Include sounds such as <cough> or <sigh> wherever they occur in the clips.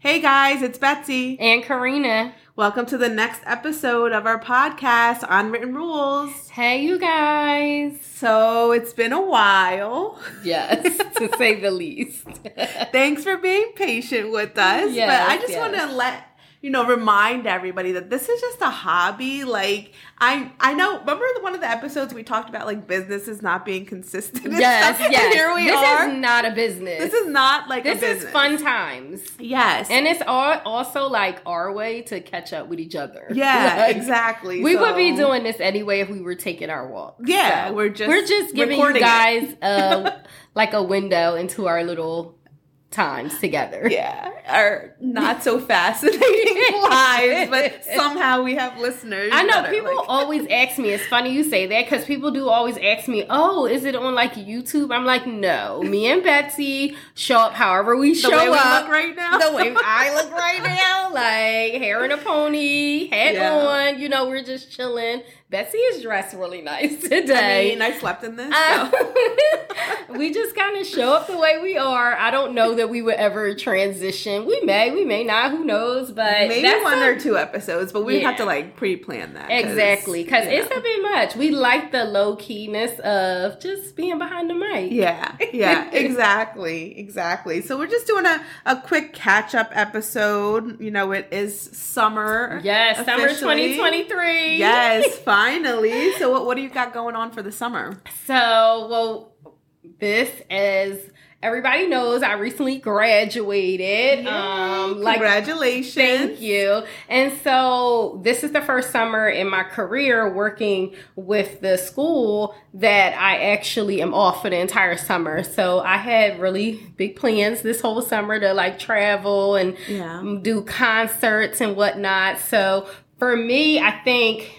Hey guys, it's Betsy. And Karina. Welcome to the next episode of our podcast, Unwritten Rules. Hey, you guys. So it's been a while. Yes, <laughs> to say the least. Thanks for being patient with us. Yes, but I just yes. want to let you know, remind everybody that this is just a hobby. Like I, I know. Remember one of the episodes we talked about like businesses not being consistent. Yes, stuff? <laughs> Yes. Here we this are. This is not a business. this is not like this a business. is fun times. Yes. And it's all also like our way to catch up with each other. yeah, <laughs> Like, exactly. We would be doing this anyway if we were taking our walk. Yeah, So, we're just we're just giving you guys uh, <laughs> like a window into our little times together. yeah, our not so fascinating <laughs> lives, but somehow we have listeners. I know people like- always ask me. It's funny you say that because people do always ask me, "Oh, is it on like YouTube?" I'm like, "No, me and Betsy show up however we the show we up, look right now. the way I look right now, like hair in a pony, hat Yeah. on. You know, we're just chilling. Betsy is dressed really nice <laughs> I today. mean, I slept in this. Uh, so. <laughs> we just kind of show up the way we are. I don't know that we would ever transition. We may, we may not. Who knows? But Maybe that's one a- or two episodes, but we Yeah. have to like pre-plan that. 'cause, Exactly, because you it's a bit much. We like the low keyness of just being behind the mic. Yeah, yeah, <laughs> exactly, exactly. So we're just doing a, a quick catch up episode. You know, it is summer. Yes, summer 2023. Yes, finally. So what what do you got going on for the summer? So, well, this is everybody knows, I recently graduated. Um, like Congratulations. Thank you. And so this is the first summer in my career working with the school that I actually am off for the entire summer. So I had really big plans this whole summer to like travel and Yeah. do concerts and whatnot. So for me, I think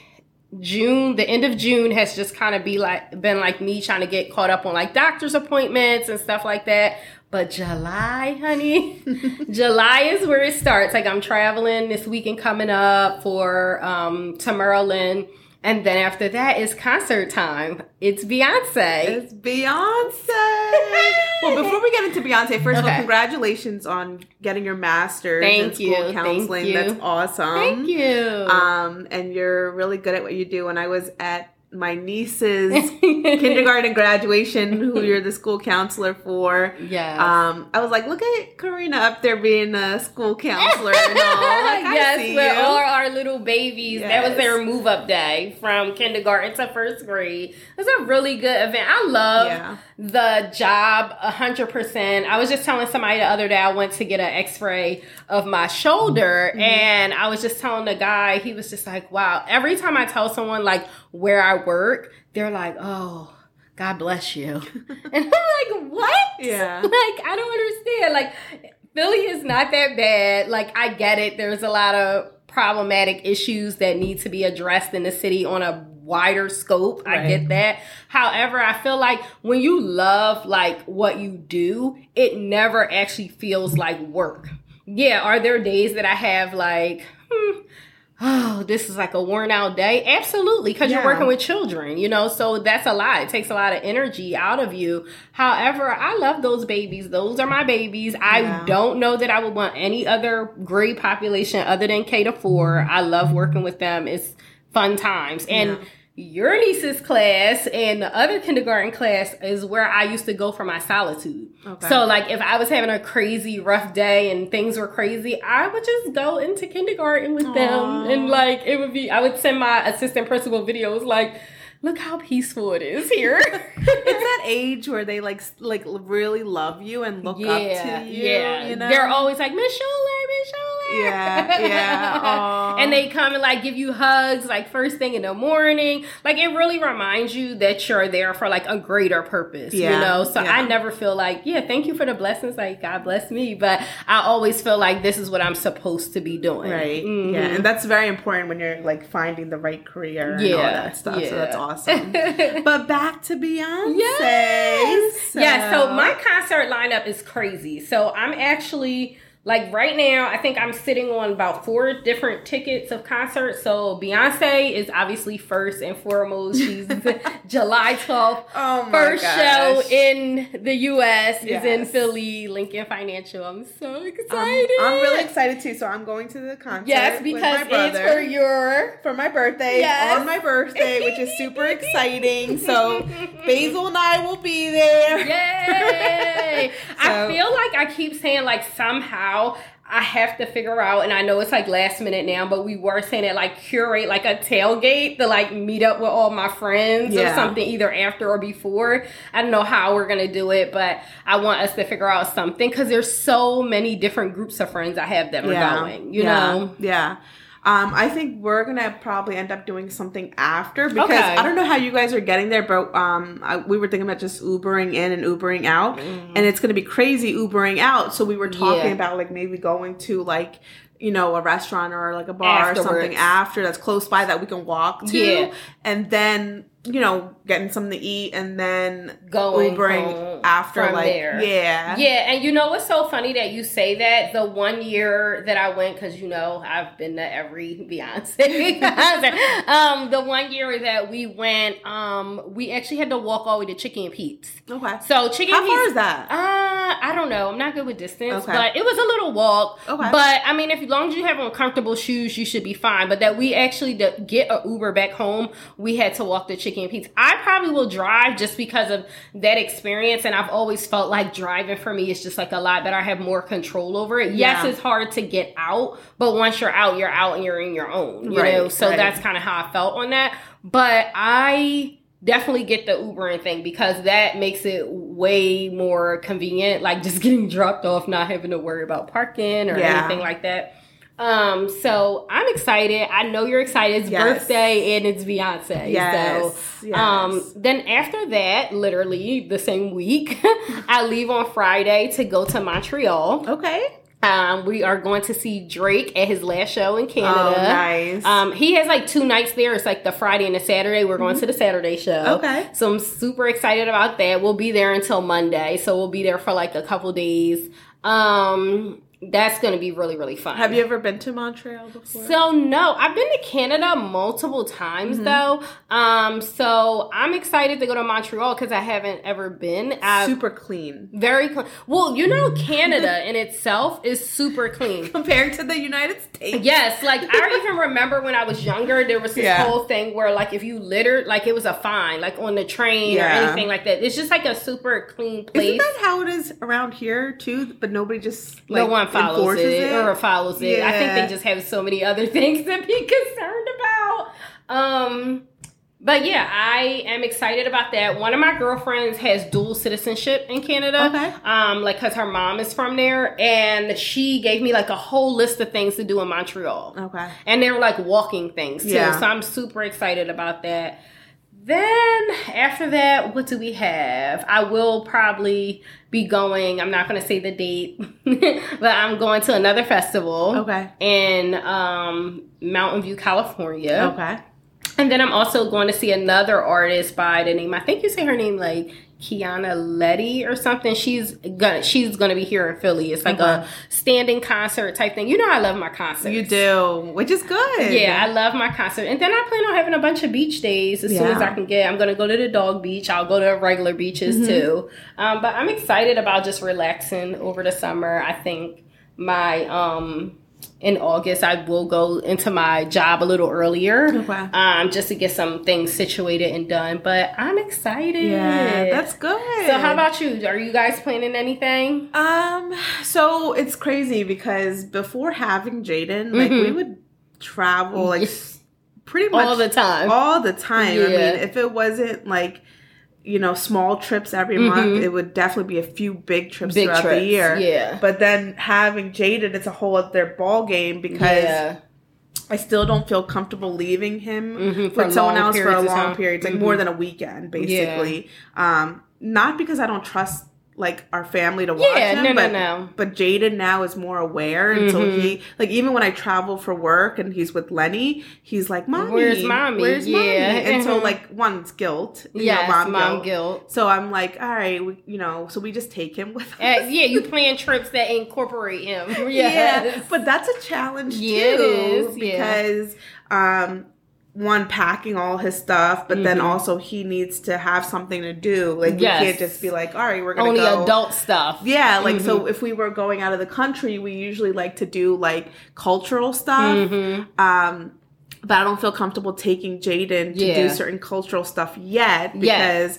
June, the end of June has just kind of be like been like me trying to get caught up on like doctor's appointments and stuff like that. But July, honey, <laughs> July is where it starts. Like I'm traveling this weekend coming up for um to Maryland. And then after that is concert time. It's Beyonce. It's Beyonce. <laughs> well, before we get into Beyonce, first of all, congratulations on getting your master's Thank in school you, counseling. That's awesome. Thank you. Um, and you're really good at what you do. When I was at my niece's kindergarten graduation, who you're the school counselor for, Yeah. um, I was like, look at Karina up there being a school counselor and all. Like, yes, with you. all our little babies. That was their move up day from kindergarten to first grade. It's a really good event. I love Yeah. the job a hundred percent. I was just telling somebody the other day I went to get an X-ray of my shoulder, Mm-hmm. and I was just telling the guy he was just like, "Wow!" Every time I tell someone like where I work, they're like, "Oh." God bless you. <laughs> And I'm like, what? Yeah. <laughs> Like, I don't understand. Like, Philly is not that bad. Like, I get it. There's a lot of problematic issues that need to be addressed in the city on a wider scope. I get that. However, I feel like when you love like what you do, it never actually feels like work. Yeah, are there days that I have like, hmm, oh, this is like a worn out day? Absolutely, because Yeah. you're working with children, you know, so that's a lot. It takes a lot of energy out of you. However, I love those babies. Those are my babies. Yeah. I don't know that I would want any other grade population other than K to four. Mm-hmm. I love working with them. It's fun times. And Yeah. Your niece's class and the other kindergarten class is where I used to go for my solitude. Okay. So, like, if I was having a crazy rough day and things were crazy, I would just go into kindergarten with Aw. them. And, like, it would be, I would send my assistant principal videos, like, look how peaceful it is here. <laughs> it's that age where they like like really love you and look up to you. yeah. You know? They're always like, Miss Schuler, Miss Schuler. Yeah, yeah. <laughs> And they come and like give you hugs like first thing in the morning. Like it really reminds you that you're there for like a greater purpose, Yeah, you know? So yeah. I never feel like, yeah, thank you for the blessings. Like God bless me. But I always feel like this is what I'm supposed to be doing. Right. Mhm. Yeah. And that's very important when you're like finding the right career and all Yeah, that stuff. So that's awesome. <laughs> but back to Beyonce. Yes. So- Yeah, so my concert lineup is crazy. So I'm actually like right now, I think I'm sitting on about four different tickets of concerts. So Beyonce is obviously first and foremost. She's <laughs> July 12th. Oh my First gosh. show in the US is in Philly, Lincoln Financial. I'm so Um, excited. I'm really excited too. So I'm going to the concert. Yes, because it's for your for my birthday Yes. on my birthday, which is super <laughs> exciting. So Basil and I will be there. Yay! <laughs> I feel like I keep saying like somehow I have to figure out, and I know it's like last minute now, but we were saying it like curate like a tailgate to like meet up with all my friends or something either after or before. I don't know how we're gonna do it, but I want us to figure out something because there's so many different groups of friends I have that are going. You yeah, know. Yeah. Um, I think we're gonna probably end up doing something after because Okay. I don't know how you guys are getting there, but um, I, we were thinking about just Ubering in and Ubering out, and it's gonna be crazy Ubering out. So we were talking. Yeah. about like maybe going to like you know a restaurant or like a bar or something after that's close by that we can walk to, Yeah. and then you know getting something to eat and then Going Ubering after like there. yeah Yeah, and you know what's so funny that you say that? The one year that I went, because you know I've been to every <laughs> Beyonce um, the one year that we went, um, we actually had to walk all the way to Chickie's and Pete's. okay. So Chickie's How and far Pete's. is that? Uh, I don't know. I'm not good with distance, Okay. but it was a little walk. Okay. But I mean, if as long as you have on comfortable shoes, you should be fine. But that we actually to get a Uber back home, we had to walk the Chickie's and Pete's. I probably will drive just because of that experience, and I've always felt like driving for me is just like a lot better. I have more control over it. Yes, Yeah. it's hard to get out, but once you're out, you're out and you're in your own. You Right, know, so right. that's kind of how I felt on that. But I definitely get the Ubering thing because that makes it way more convenient. Like just <laughs> getting dropped off, not having to worry about parking or Yeah. anything like that. Um, so I'm excited. I know you're excited. It's Yes. birthday and it's Beyonce. Yes, So yes. um then after that, literally the same week, <laughs> I leave on Friday to go to Montreal. okay. Um, we are going to see Drake at his last show in Canada. Oh, nice. Um, he has like two nights there. It's like the Friday and the Saturday. We're going to the Saturday show. Mm-hmm. Okay. So I'm super excited about that. We'll be there until Monday. So we'll be there for like a couple days. Um, that's going to be really, really fun. Have you ever been to Montreal before? So no, I've been to Canada multiple times Mm-hmm. though. Um, so I'm excited to go to Montreal because I haven't ever been. I've, super clean very clean. Well, you know, <laughs> Canada in itself is super clean. compared to the United States. Yes, like I <laughs> even remember when I was younger, there was this Yeah. whole thing where like if you littered, like it was a fine, like on the train or anything like that. It's just like a super clean place. Isn't that how it is around here too? But nobody just like, no one follows enforces it, or follows it. I think they just have so many other <laughs> things to be concerned about. Um, but yeah, I am excited about that. One of my girlfriends has dual citizenship in Canada. Okay. Um, like cause her mom is from there, and she gave me like a whole list of things to do in Montreal. Okay. And they were like walking things too. Yeah. So I'm super excited about that. Then after that, what do we have? I will probably be going. I'm not going to say the date, <laughs> but I'm going to another festival Okay. in um, Mountain View, California. Okay. And then I'm also going to see another artist by the name. I think you say her name like Kiana Letty or something. She's gonna she's gonna be here in Philly. It's like Okay. a standing concert type thing. You know I love my concerts. You do, which is good. Yeah, I love my concert. And then I plan on having a bunch of beach days as soon as I can get. I'm to go to the dog beach. I'll go to regular beaches Mm-hmm. too. Um, but I'm excited about just relaxing over the summer. I think my um in August I will go into my job a little earlier. Okay. Um just to get some things situated and done. But I'm excited. Yeah, that's good. So how about you? Are you guys planning anything? Um, so it's crazy because before having Jaden, like Mhm. we would travel like <laughs> pretty much All the time. all the time. I mean, if it wasn't like you know small trips every month, it would definitely be a few big trips Mm-hmm. Big throughout trips, the year. yeah. But then having Jaden, it's a whole other ball game because yeah. I still don't feel comfortable leaving him Mhm, for with someone else for a long time. period, like Mhm. more than a weekend, basically. Um, not because I don't trust like our family to watch Yeah, him. no, no, but, no. But Jaden now is more aware, and so Mhm. he like even when I travel for work and he's with Lenny, he's like, "Mommy, Where's mommy?" Where's mommy?" Yeah. And so Mhm. like one's guilt, yeah, mom, mom, guilt. guilt. So I'm like, all right, we, you know, so we just take him with us. Uh, yeah, you plan trips that incorporate him. <laughs> Yeah, but that's a challenge Yeah, it too because um one packing all his stuff, but then Mhm. also he needs to have something to do. Like Yes. we can't just be like, all right, we're gonna only go. adult stuff. Yeah, like Mhm. so if we were going out of the country, we usually like to do like cultural stuff. Mhm. Um but I don't feel comfortable taking Jaden to Yeah. do certain cultural stuff yet because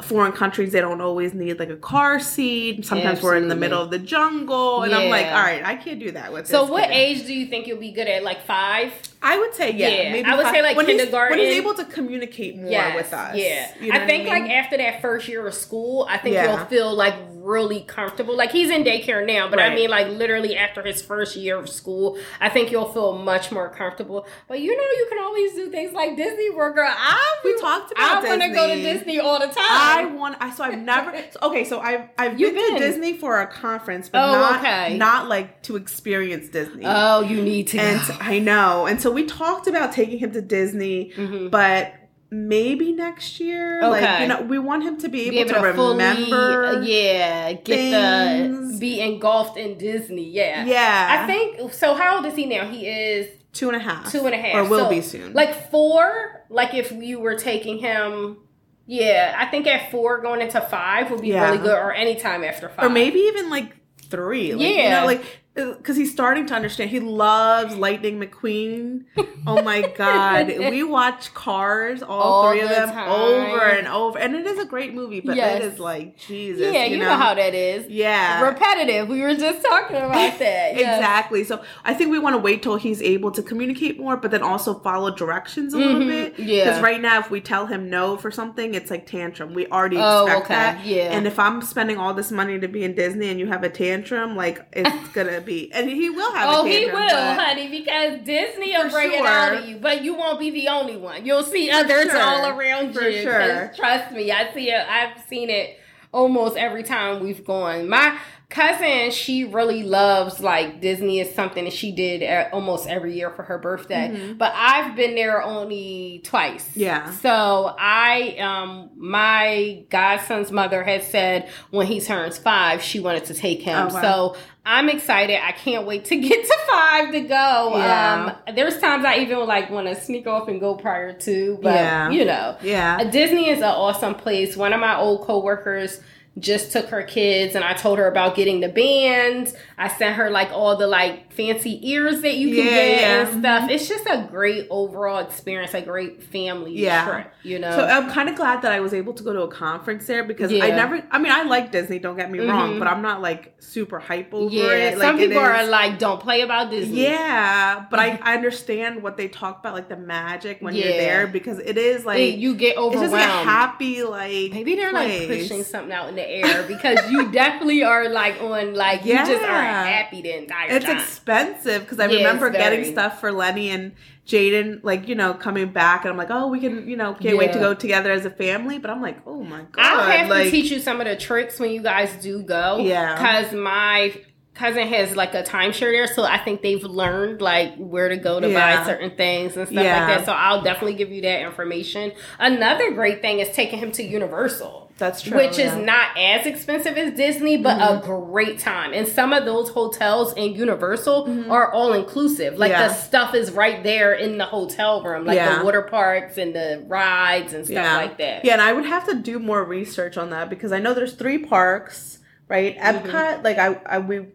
foreign countries they don't always need like a car seat. Sometimes we're in the middle of the jungle and I'm like, all right, I can't do that with So, what kid. age do you think you'll be good at? Like five? I would say yeah. Yeah, maybe I would five- say, like, when he's- kindergarten. when he's able to communicate more Yes, with us. Yeah, You know I think mean? like after that first year of school, I think Yeah. you'll feel like really comfortable. Like he's in daycare now, but I mean like literally after his first year of school, I think you'll feel much more comfortable. But you know, you can always do things like Disney World. Girl, I We talked about I want to go to Disney. All the time. I want. I so I've never. okay, so I've I've been, been. to Disney for a conference, but Oh, not okay. not like to experience Disney. oh, you need to. and go. I know, and so we talked about taking him to Disney, Mhm. but maybe next year. Like Okay. you know, we want him to be be able, able to, to remember. uh, yeah, get things. the be engulfed in Disney. Yeah, yeah. I think so. How old is he now? He is two and a half, two and a half, or will So, be soon. Like four, like if you were taking him, yeah, I think at four going into five would be Yeah. really good, or anytime after five, or maybe even like three. Like, Yeah. you know, like because he's starting to understand. He loves Lightning McQueen. Oh my <laughs> god, we watch Cars, all, All three of the them, time. over and over, and it is a great movie. But Yes. it is like Jesus. Yeah, you, know? how that is. Yeah. Repetitive. We were just talking about <laughs> that. Exactly. So I think we want to wait till he's able to communicate more, but then also follow directions a little Mhm. bit. Yeah. Because right now, if we tell him no for something, it's like tantrum. We already Oh, expect okay. that. Yeah. And if I'm spending all this money to be in Disney and you have a tantrum, like it's <laughs> gonna be, and he will have. Oh, he will, honey, because Disney will bring it out of you. But you won't be the only one. You'll see others sure. all around For you. sure. Trust me, I see it. I've seen it almost every time we've gone. My cousin, she really loves like Disney is something that she did uh, almost every year for her birthday. Mhm. But I've been there only twice. Yeah. So I, um, my godson's mother had said when he turns five, she wanted to take him. Oh, wow. So I'm excited. I can't wait to <laughs> get to five to go. Yeah. Um, there's times I even like want to sneak off and go prior to, but Yeah. you know, Yeah. Disney is an awesome place. One of my old coworkers just took her kids and I told her about getting the bands. I sent her like all the like fancy ears that you can Yeah, get yeah. and stuff. It's just a great overall experience, a great family Yeah. trip, you know. So I'm kind of glad that I was able to go to a conference there because I never. I mean, I like Disney. Don't get me wrong, Mhm. but I'm not like super hype over yeah, it. Like, some people are like, "Don't play about Disney." Yeah, but I, <laughs> I understand what they talk about, like the magic when you're there, because it is like It- you get overwhelmed. it's just like a happy like Maybe they're like pushing something out in the air because you <laughs> definitely are like on like you just are Yeah. happy the entire It's time. expensive because I Yeah, remember getting stuff for Lenny and Jaden, like you know, coming back, and I'm like, oh, we can, you know, can't wait to go together as a family. But I'm like, oh my god, I'll have like, to teach you some of the tricks when you guys do go. Yeah. Because my cousin has like a timeshare there, so I think they've learned like where to go to Yeah. buy certain things and stuff Yeah. like that. So I'll definitely give you that information. Another great thing is taking him to Universal. That's true, Which is yeah. Mm-hmm. not as expensive as Disney, but a great time. And some of those hotels in Universal are all inclusive. Like Mm-hmm. Yeah. the stuff is right there in the hotel room, like Yeah. the water parks and the rides and stuff yeah. like that. Yeah, and I would have to do more research on that because I know there's three parks, right? Mm-hmm. Epcot, like I, I we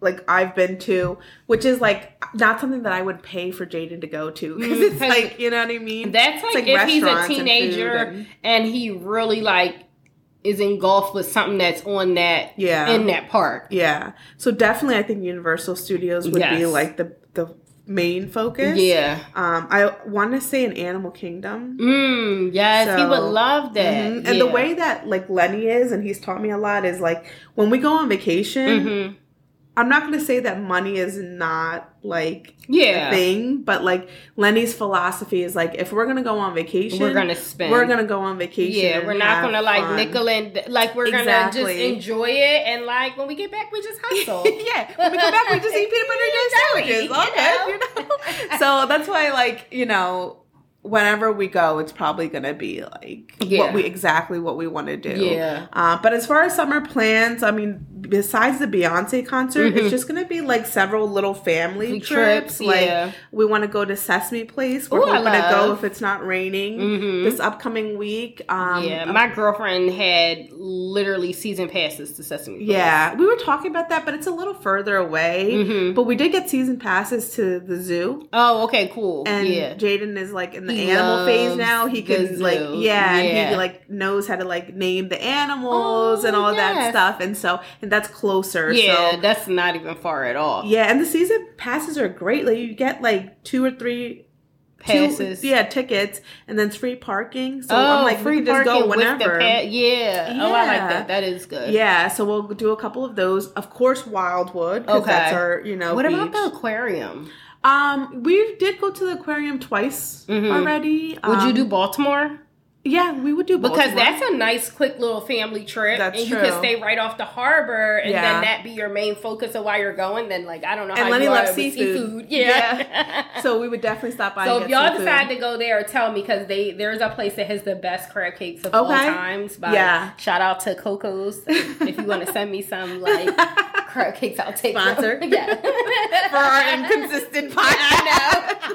like I've been to, which is like not something that I would pay for Jaden to go to <laughs> because it's <laughs> like you know what I mean. That's It's like, if he's a teenager and- and, he really like is engulfed with something that's on that Yeah. in that park. yeah, so definitely I think Universal Studios would be like the the main focus. Yeah. Um, I want to say an Animal Kingdom. Mm, yes, he would love that. Mhm. And the way that like Lenny is, and he's taught me a lot, is like when we go on vacation. Mhm. I'm not gonna say that money is not like Yeah. a thing, but like Lenny's philosophy is like if we're gonna go on vacation, We're gonna spend. we're gonna go on vacation. Yeah, we're not gonna like fun. nickel and like we're gonna just enjoy it and like when we get back we just hustle. <laughs> yeah, when we come back, we just eat peanut butter and jelly sandwiches. All good, you know. <laughs> so that's why, like, you know, whenever we go, it's probably gonna be like Yeah. what we exactly what we want to do. Yeah. Uh, but as far as summer plans, I mean, besides the Beyonce concert, Mhm. it's just gonna be like several little family Trips, trips. Like yeah. we want to go to Sesame Place. We're Ooh, hoping to go if it's not raining Mhm. this upcoming week. Um, yeah, my girlfriend had literally season passes to Sesame. Place. yeah, we were talking about that, but it's a little further away. Mhm. But we did get season passes to the zoo. Oh, okay, cool. And yeah. Jaden is like in the He animal phase now. He can like zoo. yeah, and he like knows how to like name the animals Oh, and all that stuff. And so and that's closer. Yeah, So that's not even far at all. yeah, and the season passes are great. Like you get like two or three two- Passes. yeah, tickets, and then it's free parking. So oh, I'm like, free just parking go with the whenever. pa- yeah. Oh, I like that. That is good. yeah, so we'll do a couple of those. Of course, Wildwood. Okay. that's our you know. What about the aquarium? Um, we did go to the aquarium twice Mhm. already. Would you Um, do Baltimore? Yeah, we would do Baltimore. Because that's a nice, quick little family trip, That's and you true. can stay right off the harbor, and Yeah. then that be your main focus of why you're going. Then, like, I don't know And how Lenny you loves with seafood. Yeah. <laughs> so we would definitely stop by. So if y'all some decide to go there, tell me because they there's a place that has the best crab cakes of all times. By, Yeah. Shout out to Koco's. if you want to send me some like <laughs> crab cakes, I'll take them. Sponsor. <laughs> Yeah. <laughs> for our inconsistent podcast. <laughs> I,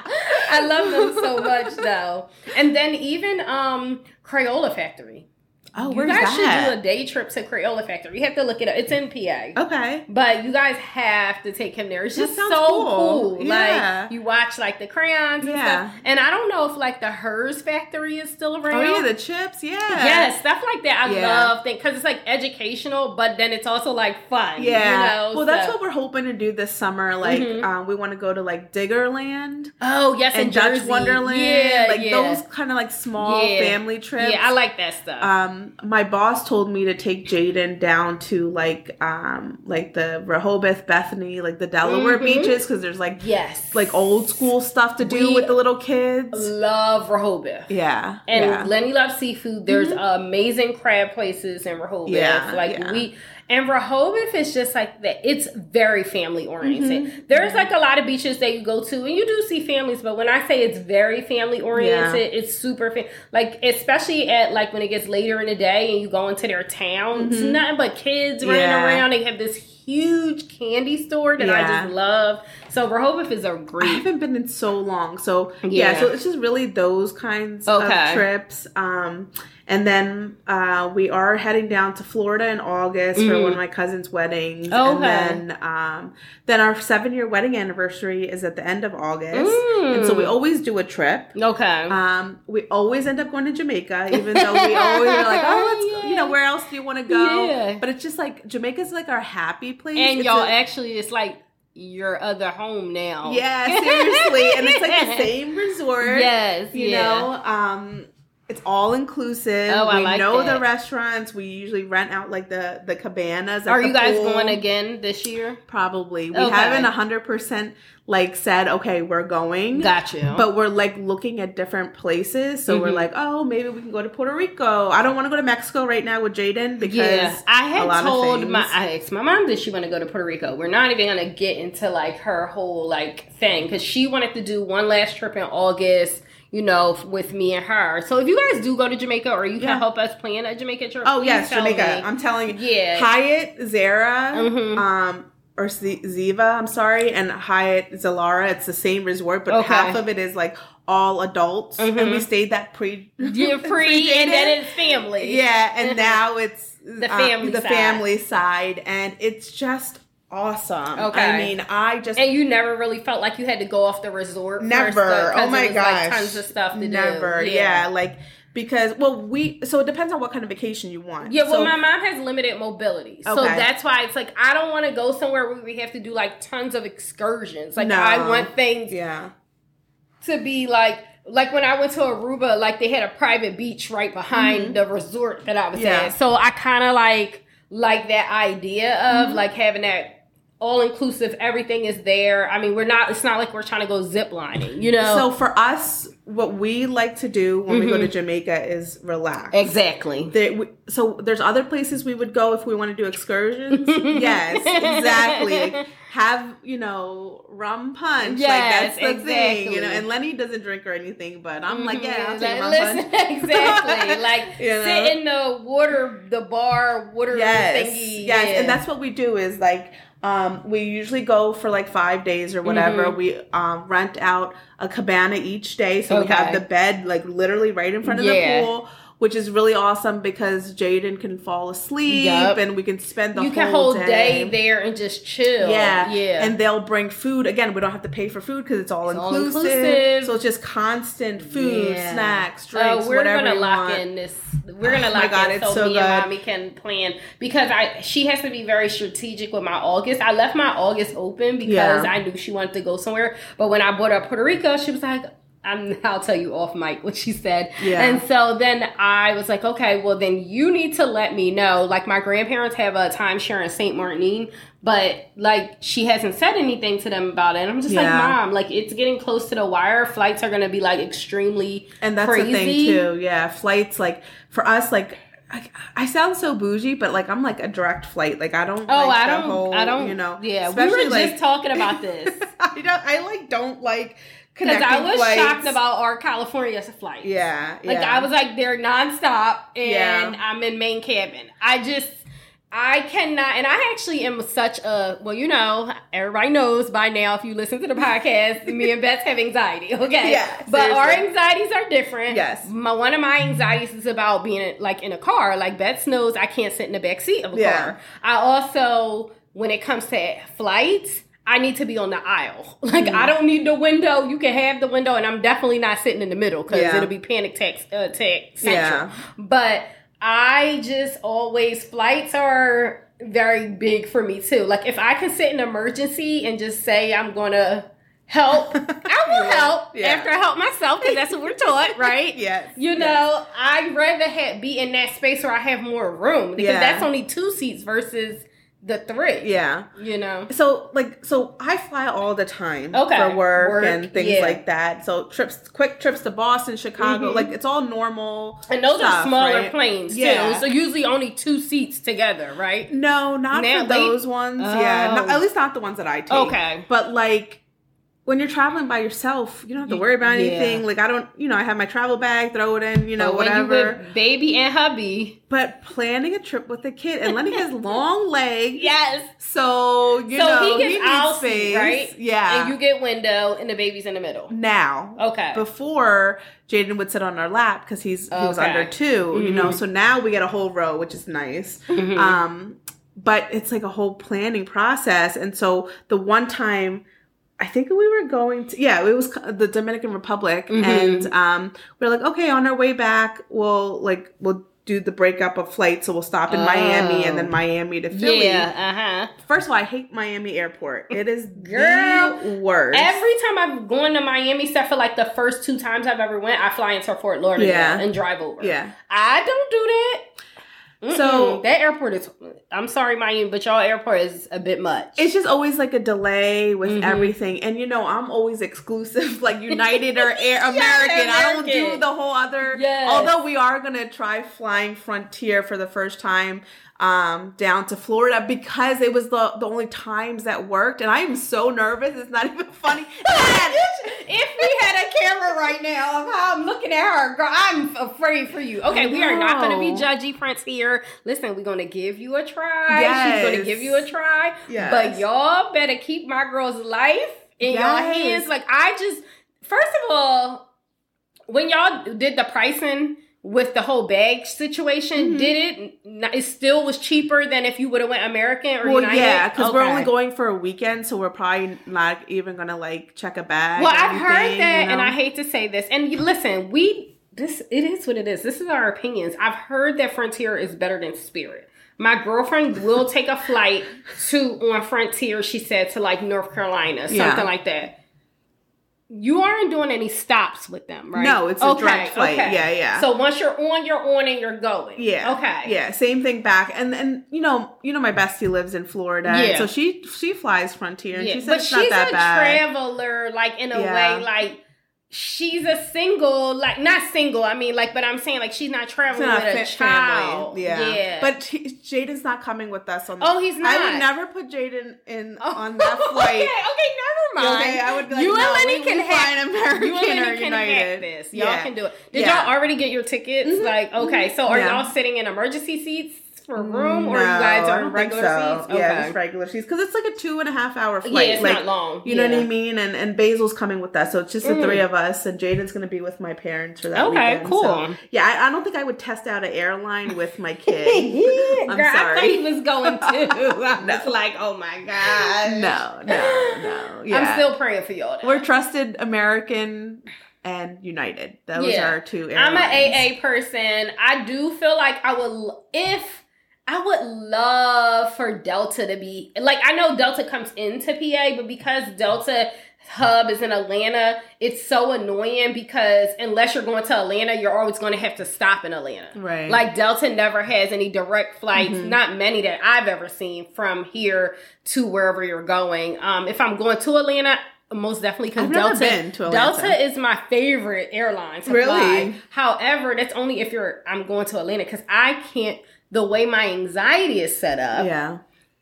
know. I love them so much though. And then even um Crayola Factory. Oh, you where's guys should do a day trip to Crayola Factory. You have to look it up. It's in PA. okay. But you guys have to take him there. It's That just so cool. cool. Yeah. Like you watch like the crayons and Yeah. stuff. And I don't know if like the Herr's factory is still around. Oh yeah, the chips. Yeah. Yes, stuff like that. I Yeah. love things because it's like educational, but then it's also like fun. Yeah. You know? well, that's what we're hoping to do this summer. Like, Mhm. um, we want to go to like Diggerland Oh yes, and Dutch Wonderland. Yeah, like yeah. those kind of like small Yeah. family trips. Yeah, I like that stuff. um my boss told me to take Jaden down to like um like the Rehoboth, Bethany, like the Delaware Mhm. beaches because there's like yes, like old school stuff to do We with the little kids. love Rehoboth. Yeah. And yeah. Lenny loves seafood. There's amazing crab places in Rehoboth. Yeah, like yeah. we and Rehoboth is just like that. It's very family oriented. Mm-hmm. There's like a lot of beaches that you go to and you do see families, but when I say it's very family oriented, it's super fam- like especially at like when it gets later in the day and you go into their town, it's nothing but kids running Mm-hmm. Yeah. around. They have this huge candy store that I just love. So Rehoboth is a great I haven't been in so long. So yeah. Yeah. so it's just really those kinds Okay. of trips. Um and then uh we are heading down to Florida in August for Mm. one of my cousin's weddings. Okay. And then um then our seven year wedding anniversary is at the end of August. And so we Mm. always do a trip. Okay. Um, we always end up going to Jamaica, even though we always are like, <laughs> oh, let's, go. you know, where else do you want to go? Yeah. But it's just like Jamaica's like our happy place. and It's y'all a- actually it's like your other home now. yeah, seriously, and it's like the <laughs> same resort. Yes, you yeah. know, um, it's all inclusive. Oh, I we like know that. the restaurants. We usually rent out like the the cabanas. Are the you guys pool. going again this year? Probably. We Okay. haven't hundred percent like said, okay, we're going. Got you. But we're like looking at different places. So we're Mhm. like, oh, maybe we can go to Puerto Rico. I don't want to go to Mexico right now with Jaden because yeah, I had told my I asked my mom that she want to go to Puerto Rico. We're not even gonna get into like her whole like thing because she wanted to do one last trip in August. You know, with me and her. So if you guys do go to Jamaica, or you can Yeah. help us plan a Jamaica trip. Oh yes, Jamaica. me. I'm telling you. Yeah. Hyatt, Zara, Mhm. um, or Z- Ziva, I'm sorry, and Hyatt Zilara. It's the same resort, but Okay. half of it is like all adults, and Mhm. we stayed that pre <laughs> You're <laughs> free, and then it's family. yeah, and <laughs> now it's The uh, family the side. family side, and it's just awesome. Okay. I mean, I just And you never really felt like you had to go off the resort. never. Oh my was, gosh, Like, tons of stuff to do. never. Yeah. like because well, we so it depends on what kind of vacation you want. Yeah, well, So- my mom has limited mobility, so Okay. that's why it's like I don't want to go somewhere where we have to do like tons of excursions. Like No. I want things yeah. to be like like when I went to Aruba, like they had a private beach right behind the resort that I was Mm-hmm. Yeah. at. So I kind of like like that idea of Mm-hmm. like having that all inclusive. Everything is there. I mean, we're not. It's not like we're trying to go zip lining. You know. So for us, what we like to do when we go to Mm-hmm. Jamaica is relax. exactly. There, we, so there's other places we would go if we want to do excursions. <laughs> yes, exactly. Like, <laughs> have you know rum punch? Yes, like that's the thing. You know, and Lenny doesn't drink or anything, but I'm like, yeah, I'll take rum Listen, punch. <laughs> exactly. Like You know? sit in the water, the bar water yes, thingy. yes, yeah. and that's what we do is like. Um, we usually go for like five days or whatever. Mhm. We um, rent out a cabana each day, so we have the bed like literally right in front of Yeah. the pool, which is really awesome because Jaden can fall asleep Yup. and we can spend the you whole can whole day. day there and just chill. Yeah, yeah. and they'll bring food. Again, we don't have to pay for food because it's all It's all inclusive. inclusive. So it's just constant food, Yeah. snacks, oh, drinks, Oh, we're whatever gonna you lock want. in this. We're gonna Oh lock God, in so, so me and mommy can plan because I she has to be very strategic with my August. I left my August open because Yeah. I knew she wanted to go somewhere. But when I brought her Puerto Rico, she was like. I'm, <laughs> I'll tell you off mic what she said. Yeah. And so then I was like, okay, well then you need to let me know. Like my grandparents have a timeshare in St. Martin, but like she hasn't said anything to them about it. And I'm just like, mom, like it's getting close to the wire. Flights are gonna be like extremely And that's crazy. the thing too. Yeah, flights like for us like. I, I sound so bougie, but like I'm like a direct flight. Like I don't. Oh, like I don't. Whole, I don't. You know. Yeah, we were just like- talking about this <laughs> I don't. I like don't like because I was flights. shocked about our California flights. Yeah. like. I was like they're nonstop, and Yeah. I'm in main cabin. I just. I cannot, and I actually am such a well. You know, everybody knows by now if you listen to the podcast, <laughs> me and Beth have anxiety. Okay, Yeah, but our anxieties are different. Yes. my one of my anxieties is about being like in a car. Like Beth knows, I can't sit in the back seat of a Yeah. car. I also, when it comes to flights, I need to be on the aisle. <laughs> Like Mm-hmm. I don't need the window. You can have the window, and I'm definitely not sitting in the middle because Yeah. it'll be panic attack uh, central. Yeah. But I just always flights are very big for me too. Like if I can sit in emergency and just say I'm gonna help, <laughs> I will Yeah. help Yeah. after I help myself because that's what we're taught, right? <laughs> Yes. You know, I'd rather have, be in that space where I have more room because that's only two seats versus the three. Yeah. You know? So like so I fly all the time Okay. for work, Work, and things yeah. like that. So trips quick trips to Boston, Chicago, Mhm. like it's all normal. And those are smaller right? planes Yeah. too. So usually only two seats together, right? No, not Now, for they- those ones. Yeah, Oh. no, at least not the ones that I take. Okay. but like when you're traveling by yourself, you don't have to worry about Yeah. anything. Like I don't, you know, I have my travel bag, throw it in, you know, you whatever. with baby and hubby. But planning a trip with a kid, and Lenny has <laughs> long legs, Yes. so you so know he gets needs aisle space, right? Yeah. And you get window and the baby's in the middle. now, Okay. before Jaden would sit on our lap because he's he was under 2 you know. Mhm. So now we get a whole row, which is nice. Mhm. Um, but it's like a whole planning process, and so the one time. I think we were going to yeah, it was the Dominican Republic, Mhm. and um, we are like, okay, on our way back, we'll like we'll do the breakup of flights, so we'll stop in Miami and then Oh. Miami to Philly. Yeah, uh huh. First of all, I hate Miami Airport. It is Girl, the worst. Every time I've gone to Miami, except for like the first two times I've ever went, I fly into Fort Lauderdale Yeah. and drive over. yeah, I don't do that. Mm-mm. So- that airport is. I'm sorry, Miami, but y'all airport is a bit much. it's just always like a delay with Mhm. everything, and you know I'm always exclusive, <laughs> like United or Air <laughs> American. I don't do the whole other. Yes. Although we are gonna try flying Frontier for the first time um down to Florida because it was the the only times that worked, and I am so nervous. It's not even funny. <laughs> if we had a camera right now of how I'm looking at her, girl, I'm afraid for you. Okay, we are not going to be judgy judgy, here. Listen, we're going to give you a try. She's going to give you a try. Yes. But y'all better keep my girl's life in y'all hands. Like, I just, first of all, when y'all did the pricing with the whole bag situation, Mhm. did it? It still was cheaper than if you would have went American or Well, United. yeah, because we're only going for a weekend, so we're probably not even gonna like check a bag. Well, I've heard that, you know? and I hate to say this. And listen, we this it is what it is. This is our opinions. I've heard that Frontier is better than Spirit. My girlfriend will take a flight to on Frontier. She said to like North Carolina, something Yeah. like that. You aren't doing any stops with them, right? No, it's a direct flight. Yeah, yeah. So once you're on, you're on and you're going. Yeah. Okay. Yeah. Same thing back. And and you know, you know, my bestie lives in Florida. Yeah. So she she flies Frontier, and Yeah. she said But it's she's not that a bad. traveler, like in a Yeah. way, like she's a single, like not single. I mean, like, but I'm saying like she's not traveling not with a child. family. Yeah. But he, Jaden's not coming with us on. The Oh, he's not. I would never put Jaden in Oh, on <laughs> that flight. okay, okay, never mind. Okay, I would be like, you no, and Lenny we- can we fly hack. an American you and Lenny can United. hack this. Y'all Yeah. can do it. Did Yeah. y'all already get your tickets? Mhm. Like, okay, so are Yeah. y'all sitting in emergency seats for room, or you guys I are don't in think regular so. seats? Yeah, just regular seats because it's like a two and a half hour flight. yeah, it's like, not long. You know what I mean? And and Basil's coming with us, so it's just the Mm. three of us. And Jaden's going to be with my parents for that Okay, weekend. cool. So, yeah, I, I don't think I would test out an airline with my <laughs> kid. I'm Girl, I <laughs> sorry. thought he was going <laughs> to. I was like, oh my god. no, no, no. Yeah. I'm still praying for y'all. We're trusted American and United. Those Yeah. are our two I'm an AA person. I do feel like I would if I would love for Delta to be like I know Delta comes into PA, but because Delta hub is in Atlanta, it's so annoying because unless you're going to Atlanta, you're always going to have to stop in Atlanta. Right. Like Delta never has any direct flights, Mhm. not many that I've ever seen from here to wherever you're going. Um, if I'm going to Atlanta, most definitely because Delta Delta is my favorite airline to Really? fly. However, that's only if you're I'm going to Atlanta because I can't. The way my anxiety is set up, yeah.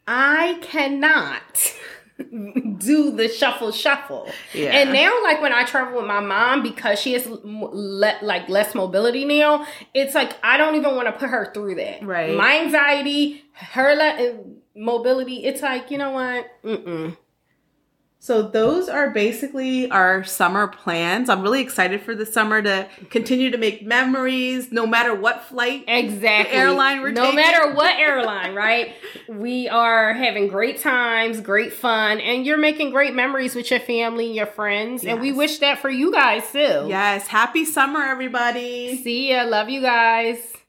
I cannot <laughs> do the shuffle shuffle. Yeah. And now, like when I travel with my mom, because she has le- like less mobility now, it's like I don't even want to put her through that. Right. My anxiety, her le- mobility, it's like you know what? Mm-mm. So those are basically our summer plans. I'm really excited for the summer to continue to make memories, no matter what flight. Exactly. airline we're no taking. matter what <laughs> airline, right? We are having great times, great fun, and you're making great memories with your family and your friends. And we wish that for you guys too. Yes. Happy summer, everybody. See ya. Love you guys.